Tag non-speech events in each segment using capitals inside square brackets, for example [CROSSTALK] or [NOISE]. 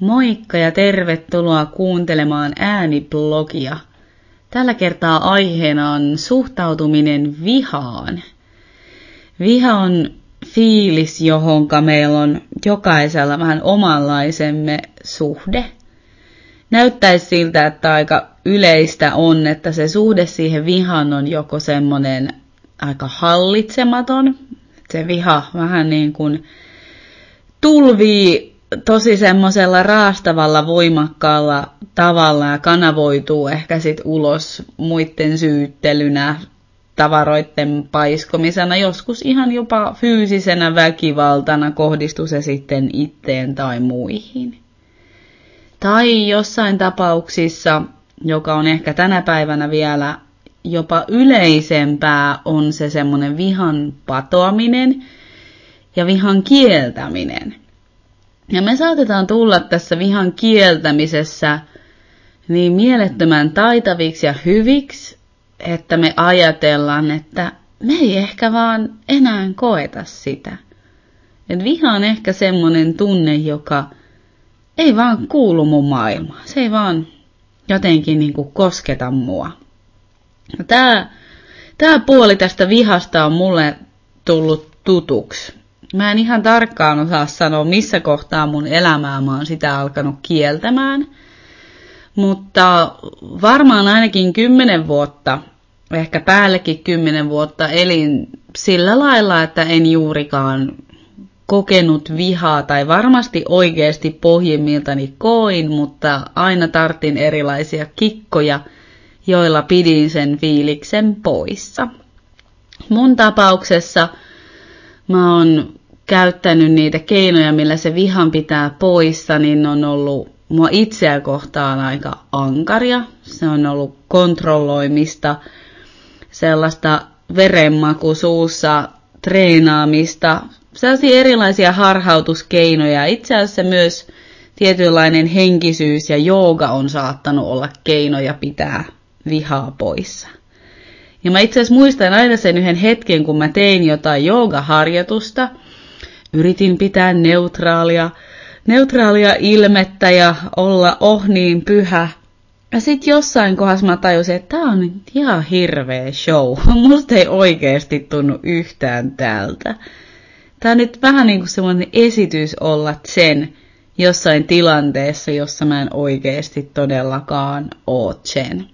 Moikka ja tervetuloa kuuntelemaan ääniblogia. Tällä kertaa aiheena on suhtautuminen vihaan. Viha on fiilis, johonka meillä on jokaisella vähän omanlaisemme suhde. Näyttäisi siltä, että aika yleistä on, että se suhde siihen vihaan on joko semmoinen aika hallitsematon, se viha vähän niin kuin tulvii tosi semmoisella raastavalla, voimakkaalla tavalla ja kanavoituu ehkä sit ulos muiden syyttelynä, tavaroiden paiskomisena, joskus ihan jopa fyysisenä väkivaltana kohdistu se sitten itteen tai muihin. Tai jossain tapauksissa, joka on ehkä tänä päivänä vielä jopa yleisempää, on se semmoinen vihan patoaminen ja vihan kieltäminen – ja me saatetaan tulla tässä vihan kieltämisessä niin mielettömän taitaviksi ja hyviksi, että me ajatellaan, että me ei ehkä vaan enää koeta sitä. Et viha on ehkä semmoinen tunne, joka ei vaan kuulu mun maailmaan. Se ei vaan jotenkin niin kuin kosketa mua. Tämä, tämä puoli tästä vihasta on mulle tullut tutuksi. Mä en ihan tarkkaan osaa sanoa, missä kohtaa mun elämää mä oon sitä alkanut kieltämään. Mutta varmaan ainakin kymmenen vuotta, ehkä päällekin kymmenen vuotta elin sillä lailla, että en juurikaan kokenut vihaa tai varmasti oikeasti pohjimmiltani koin, mutta aina tartin erilaisia kikkoja, joilla pidin sen fiiliksen poissa. Mun tapauksessa mä oon käyttänyt niitä keinoja, millä se vihan pitää poissa, niin on ollut mua itseä kohtaan aika ankaria. Se on ollut kontrolloimista, sellaista verenmaku suussa treenaamista, sellaisia erilaisia harhautuskeinoja. Itse asiassa myös tietynlainen henkisyys ja jooga on saattanut olla keinoja pitää vihaa poissa. Ja mä itse asiassa muistan aina sen yhden hetken, kun mä tein jotain joogaharjoitusta – Yritin pitää neutraalia, neutraalia ilmettä ja olla oh niin pyhä. Ja sit jossain kohdassa mä tajusin, että tää on ihan hirveä show. [LAUGHS] Musta ei oikeesti tunnu yhtään tältä. Tää on nyt vähän niin kuin semmoinen esitys olla sen jossain tilanteessa, jossa mä en oikeesti todellakaan oo sen.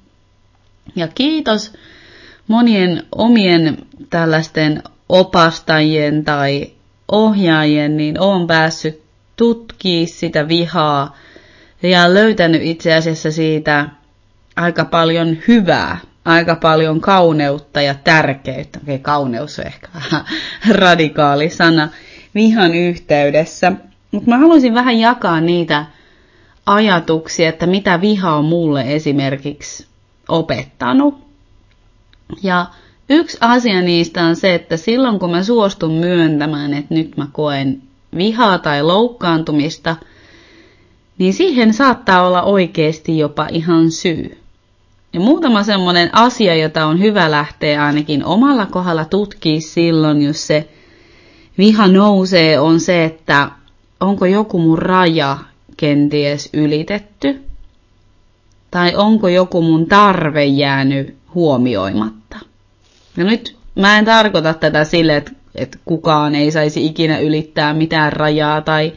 Ja kiitos monien omien tällaisten opastajien tai ohjaajien, niin olen päässyt tutkimaan sitä vihaa ja löytänyt itse asiassa siitä aika paljon hyvää, aika paljon kauneutta ja tärkeyttä. Okei, kauneus on ehkä vähän [LAUGHS] radikaali sana vihan yhteydessä. Mutta mä haluaisin vähän jakaa niitä ajatuksia, että mitä viha on mulle esimerkiksi opettanut. Ja Yksi asia niistä on se, että silloin kun mä suostun myöntämään, että nyt mä koen vihaa tai loukkaantumista, niin siihen saattaa olla oikeasti jopa ihan syy. Ja muutama semmoinen asia, jota on hyvä lähteä ainakin omalla kohdalla tutkii silloin, jos se viha nousee, on se, että onko joku mun raja kenties ylitetty, tai onko joku mun tarve jäänyt huomioimatta. No nyt mä en tarkoita tätä sille, että, että kukaan ei saisi ikinä ylittää mitään rajaa tai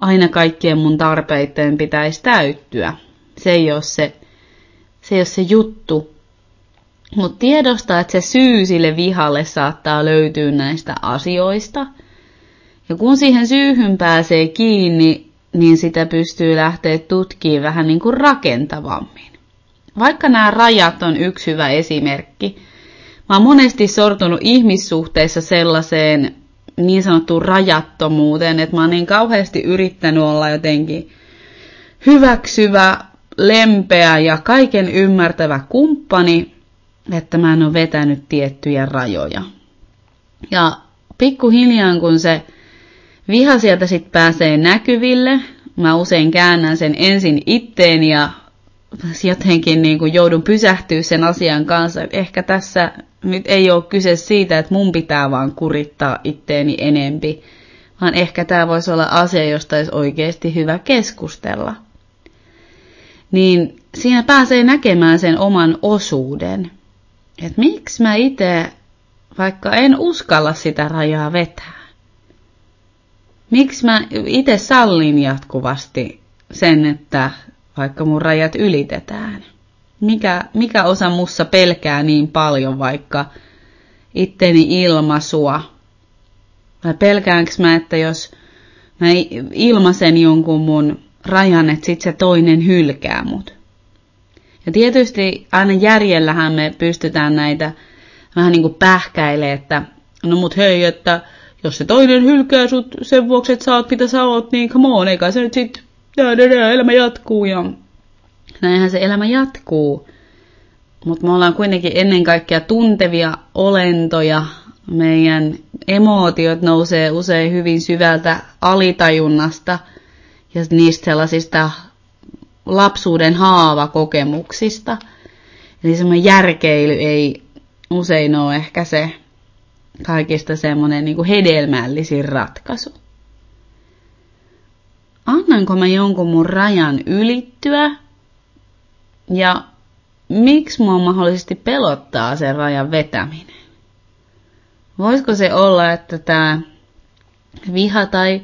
aina kaikkien mun tarpeiden pitäisi täyttyä. Se ei ole se, se, ei ole se juttu. Mutta tiedostaa, että se syy sille vihalle saattaa löytyä näistä asioista. Ja kun siihen syyhyn pääsee kiinni, niin sitä pystyy lähteä tutkimaan vähän niin kuin rakentavammin. Vaikka nämä rajat on yksi hyvä esimerkki, Mä oon monesti sortunut ihmissuhteissa sellaiseen niin sanottuun rajattomuuteen, että mä oon niin kauheasti yrittänyt olla jotenkin hyväksyvä, lempeä ja kaiken ymmärtävä kumppani, että mä en ole vetänyt tiettyjä rajoja. Ja pikkuhiljaa kun se viha sieltä sitten pääsee näkyville, mä usein käännän sen ensin itteen ja jotenkin niin kuin joudun pysähtyä sen asian kanssa. Ehkä tässä nyt ei ole kyse siitä, että mun pitää vaan kurittaa itteeni enempi, vaan ehkä tämä voisi olla asia, josta olisi oikeasti hyvä keskustella. Niin siinä pääsee näkemään sen oman osuuden. Että miksi mä itse, vaikka en uskalla sitä rajaa vetää, miksi mä itse sallin jatkuvasti sen, että vaikka mun rajat ylitetään. Mikä, mikä osa mussa pelkää niin paljon vaikka itteni ilmaisua? Vai pelkäänkö mä, että jos mä ilmaisen jonkun mun rajan, että sit se toinen hylkää mut? Ja tietysti aina järjellähän me pystytään näitä vähän niin kuin pähkäilee, että no mut hei, että jos se toinen hylkää sut sen vuoksi, että sä oot mitä sä oot, niin come on, eikä se nyt sit, elämä jatkuu ja näinhän se elämä jatkuu. Mutta me ollaan kuitenkin ennen kaikkea tuntevia olentoja. Meidän emootiot nousee usein hyvin syvältä alitajunnasta ja niistä sellaisista lapsuuden haavakokemuksista. Eli semmoinen järkeily ei usein ole ehkä se kaikista semmoinen niin hedelmällisin ratkaisu. Annanko mä jonkun mun rajan ylittyä ja miksi mua mahdollisesti pelottaa sen rajan vetäminen? Voisiko se olla, että tämä viha tai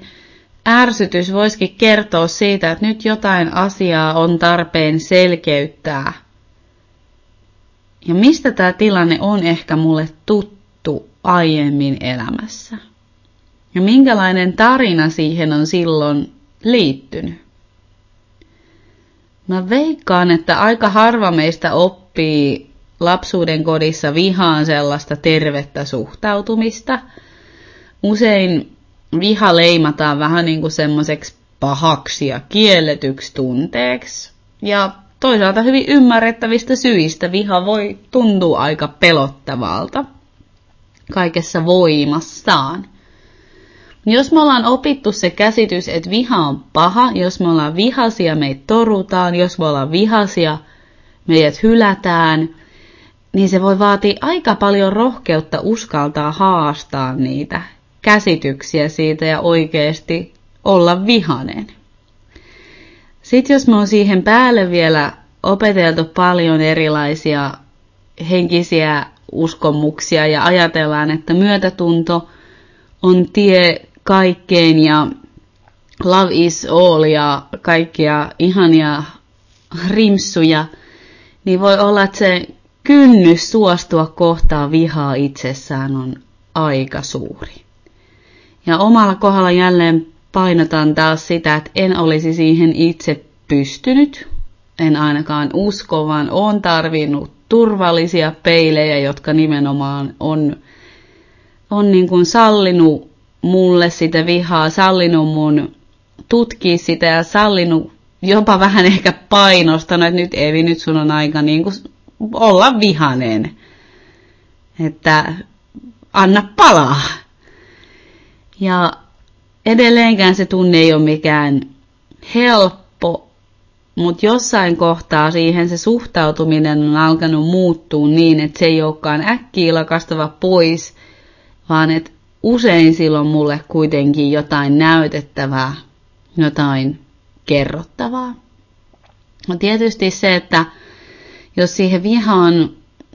ärsytys voisikin kertoa siitä, että nyt jotain asiaa on tarpeen selkeyttää. Ja mistä tämä tilanne on ehkä mulle tuttu aiemmin elämässä? Ja minkälainen tarina siihen on silloin liittynyt? Mä veikkaan, että aika harva meistä oppii lapsuuden kodissa vihaan sellaista tervettä suhtautumista. Usein viha leimataan vähän niin kuin semmoiseksi pahaksi ja kielletyksi tunteeksi. Ja toisaalta hyvin ymmärrettävistä syistä viha voi tuntua aika pelottavalta kaikessa voimassaan. Jos me ollaan opittu se käsitys, että viha on paha, jos me ollaan vihasia, meitä torutaan, jos me ollaan vihasia, meidät hylätään, niin se voi vaatia aika paljon rohkeutta uskaltaa haastaa niitä käsityksiä siitä ja oikeasti olla vihanen. Sitten jos me on siihen päälle vielä opeteltu paljon erilaisia henkisiä uskomuksia ja ajatellaan, että myötätunto on tie kaikkeen ja love is all ja kaikkia ihania rimsuja, niin voi olla, että se kynnys suostua kohtaan vihaa itsessään on aika suuri. Ja omalla kohdalla jälleen painotan taas sitä, että en olisi siihen itse pystynyt. En ainakaan usko, vaan on tarvinnut turvallisia peilejä, jotka nimenomaan on, on niin kuin sallinut mulle sitä vihaa, sallinut mun tutkia sitä ja sallinut jopa vähän ehkä painostanut, että nyt Evi, nyt sun on aika niin kuin olla vihanen. Että anna palaa. Ja edelleenkään se tunne ei ole mikään helppo, mutta jossain kohtaa siihen se suhtautuminen on alkanut muuttua niin, että se ei olekaan äkkiä lakastava pois, vaan että usein silloin mulle kuitenkin jotain näytettävää, jotain kerrottavaa. No tietysti se, että jos siihen vihaan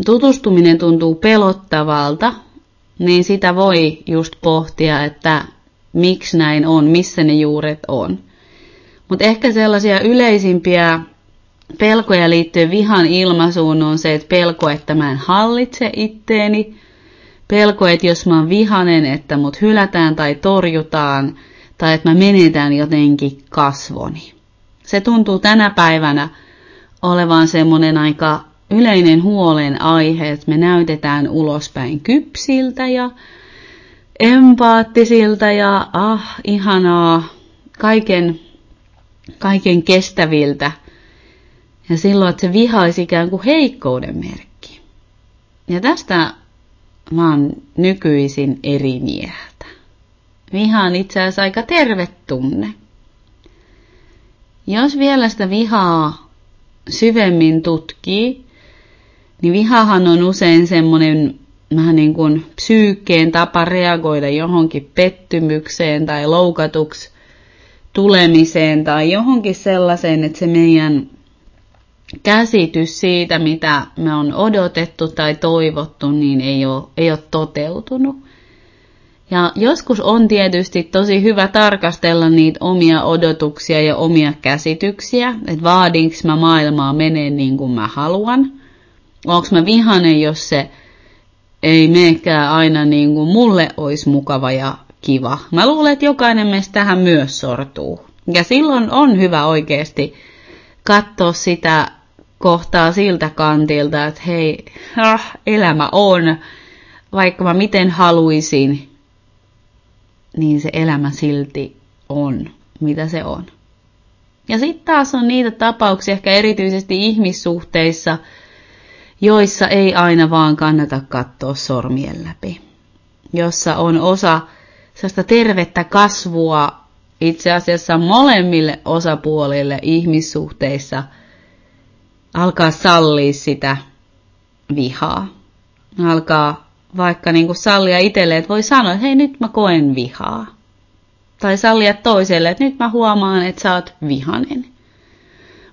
tutustuminen tuntuu pelottavalta, niin sitä voi just pohtia, että miksi näin on, missä ne juuret on. Mutta ehkä sellaisia yleisimpiä pelkoja liittyen vihan ilmaisuun on se, että pelko, että mä en hallitse itteeni, pelko, että jos mä oon vihanen, että mut hylätään tai torjutaan, tai että mä menetän jotenkin kasvoni. Se tuntuu tänä päivänä olevan semmoinen aika yleinen huolen aihe, että me näytetään ulospäin kypsiltä ja empaattisilta ja ah, ihanaa, kaiken, kaiken kestäviltä. Ja silloin, että se viha olisi ikään kuin heikkouden merkki. Ja tästä mä oon nykyisin eri mieltä. Viha on itse asiassa aika terve tunne. Jos vielä sitä vihaa syvemmin tutkii, niin vihahan on usein semmoinen vähän niin kuin psyykkeen tapa reagoida johonkin pettymykseen tai loukatuksi tulemiseen tai johonkin sellaiseen, että se meidän käsitys siitä, mitä me on odotettu tai toivottu, niin ei ole, ei ole toteutunut. Ja joskus on tietysti tosi hyvä tarkastella niitä omia odotuksia ja omia käsityksiä, että vaadinko mä maailmaa menee niin kuin mä haluan. Onko mä vihanen, jos se ei meekään aina niin kuin mulle olisi mukava ja kiva. Mä luulen, että jokainen meistä tähän myös sortuu. Ja silloin on hyvä oikeasti katsoa sitä kohtaa siltä kantilta, että hei, ah, elämä on, vaikka mä miten haluaisin, niin se elämä silti on, mitä se on. Ja sitten taas on niitä tapauksia, ehkä erityisesti ihmissuhteissa, joissa ei aina vaan kannata katsoa sormien läpi. Jossa on osa sellaista tervettä kasvua itse asiassa molemmille osapuolille ihmissuhteissa alkaa sallia sitä vihaa. Alkaa vaikka niin kuin sallia itselle, että voi sanoa, että hei nyt mä koen vihaa. Tai sallia toiselle, että nyt mä huomaan, että sä oot vihanen.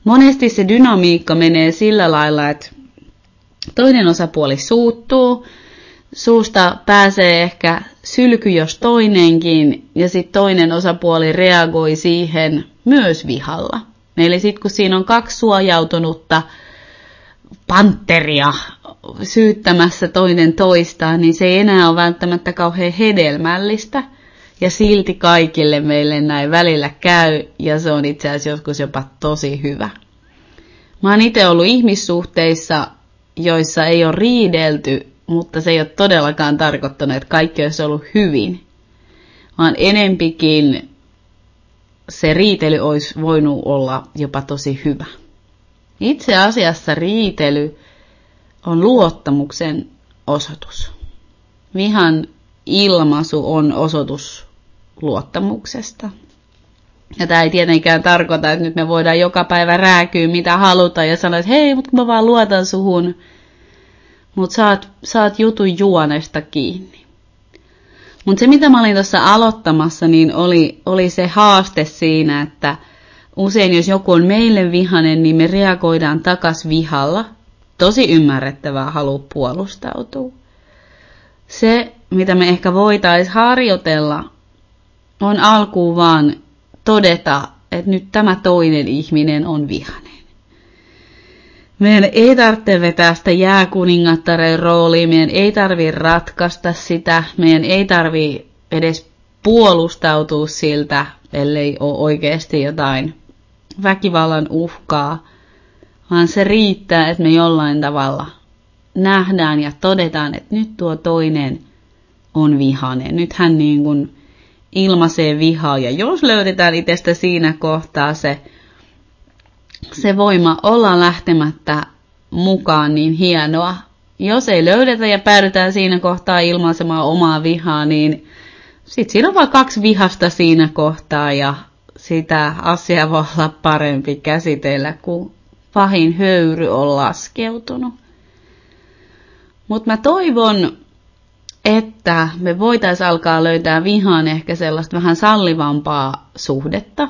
Monesti se dynamiikka menee sillä lailla, että toinen osapuoli suuttuu, suusta pääsee ehkä sylky jos toinenkin, ja sitten toinen osapuoli reagoi siihen myös vihalla. Eli sitten kun siinä on kaksi suojautunutta panteria syyttämässä toinen toistaan, niin se ei enää ole välttämättä kauhean hedelmällistä. Ja silti kaikille meille näin välillä käy, ja se on itse asiassa joskus jopa tosi hyvä. Mä oon itse ollut ihmissuhteissa, joissa ei ole riidelty mutta se ei ole todellakaan tarkoittanut, että kaikki olisi ollut hyvin, vaan enempikin se riitely olisi voinut olla jopa tosi hyvä. Itse asiassa riitely on luottamuksen osoitus. Vihan ilmaisu on osoitus luottamuksesta. Ja tämä ei tietenkään tarkoita, että nyt me voidaan joka päivä rääkyä mitä halutaan ja sanoa, että hei, mutta mä vaan luotan suhun, mutta saat, saat jutun juonesta kiinni. Mutta se, mitä mä olin tuossa aloittamassa, niin oli, oli se haaste siinä, että usein jos joku on meille vihanen, niin me reagoidaan takas vihalla. Tosi ymmärrettävää halu puolustautua. Se, mitä me ehkä voitaisiin harjoitella, on alkuun vaan todeta, että nyt tämä toinen ihminen on vihanen. Meidän ei tarvitse vetää sitä jääkuningattaren roolia, meidän ei tarvi ratkaista sitä, meidän ei tarvi edes puolustautua siltä, ellei ole oikeasti jotain väkivallan uhkaa, vaan se riittää, että me jollain tavalla nähdään ja todetaan, että nyt tuo toinen on vihainen. Nyt hän niin kuin ilmaisee vihaa ja jos löydetään itsestä siinä kohtaa se se voima olla lähtemättä mukaan niin hienoa. Jos ei löydetä ja päädytään siinä kohtaa ilmaisemaan omaa vihaa, niin sitten siinä on vain kaksi vihasta siinä kohtaa ja sitä asiaa voi olla parempi käsitellä, kun pahin höyry on laskeutunut. Mutta mä toivon, että me voitaisiin alkaa löytää vihaan ehkä sellaista vähän sallivampaa suhdetta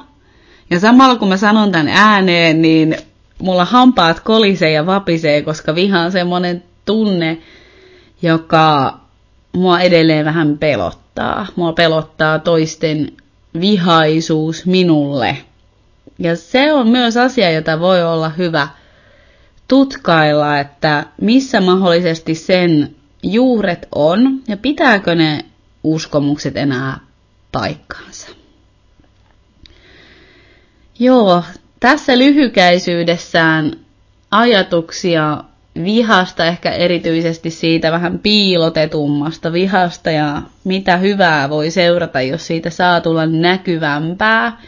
ja samalla kun mä sanon tämän ääneen, niin mulla hampaat kolisee ja vapisee, koska viha on semmoinen tunne, joka mua edelleen vähän pelottaa. Mua pelottaa toisten vihaisuus minulle. Ja se on myös asia, jota voi olla hyvä tutkailla, että missä mahdollisesti sen juuret on ja pitääkö ne uskomukset enää paikkaansa. Joo, tässä lyhykäisyydessään ajatuksia vihasta, ehkä erityisesti siitä vähän piilotetummasta vihasta ja mitä hyvää voi seurata, jos siitä saa tulla näkyvämpää.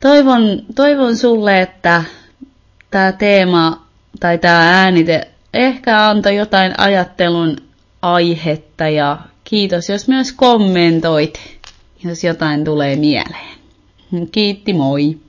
Toivon, toivon sulle, että tämä teema tai tämä äänite ehkä antoi jotain ajattelun aihetta ja kiitos, jos myös kommentoit, jos jotain tulee mieleen. Kiitti, moi!